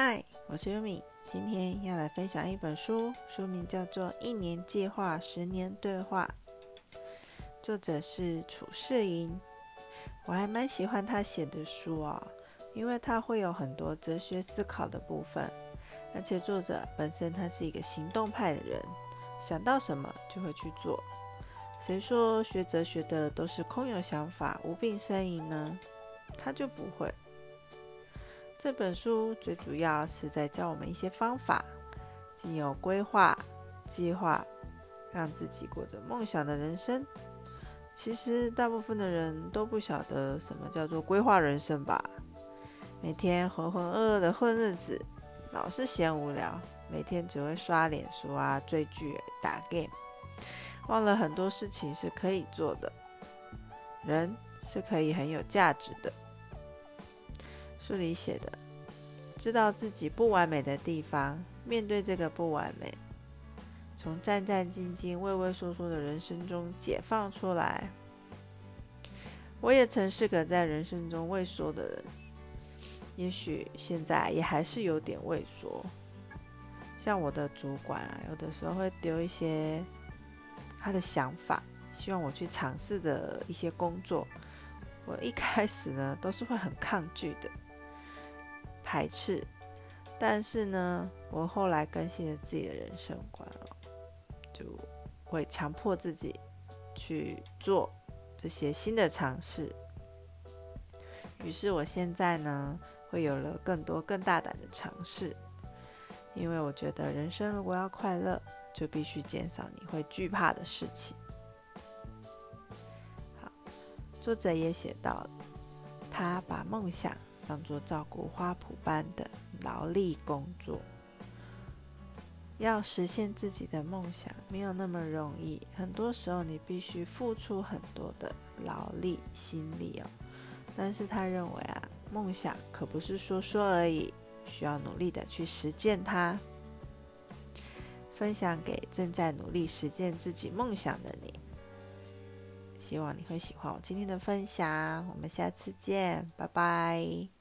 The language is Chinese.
嗨，我是优米，今天要来分享一本书，书名叫做《一年计划，十年对话》，作者是楚世英。我还蛮喜欢他写的书哦，因为他会有很多哲学思考的部分，而且作者本身他是一个行动派的人，想到什么就会去做。谁说学哲学的都是空有想法、无病呻吟呢？他就不会。这本书最主要是在教我们一些方法，既有规划、计划，让自己过着梦想的人生。其实大部分的人都不晓得什么叫做规划人生吧？每天浑浑噩噩的混日子，老是嫌无聊，每天只会刷脸书啊、追剧、打 game，忘了很多事情是可以做的。人是可以很有价值的。书里写的，知道自己不完美的地方，面对这个不完美，从战战兢兢、畏畏缩缩的人生中解放出来。我也曾是个在人生中畏缩的人，也许现在也还是有点畏缩。像我的主管啊，有的时候会丢一些他的想法，希望我去尝试的一些工作，我一开始呢都是会很抗拒的。排斥，但是呢，我后来更新了自己的人生观了，就会强迫自己去做这些新的尝试。于是，我现在呢，会有了更多更大胆的尝试，因为我觉得人生如果要快乐，就必须减少你会惧怕的事情。好，作者也写到，他把梦想。当做照顾花圃般的劳力工作，要实现自己的梦想没有那么容易。很多时候你必须付出很多的劳力心力哦。但是他认为啊，梦想可不是说说而已，需要努力的去实践它。分享给正在努力实践自己梦想的你。希望你会喜欢我今天的分享。我们下次见，拜拜。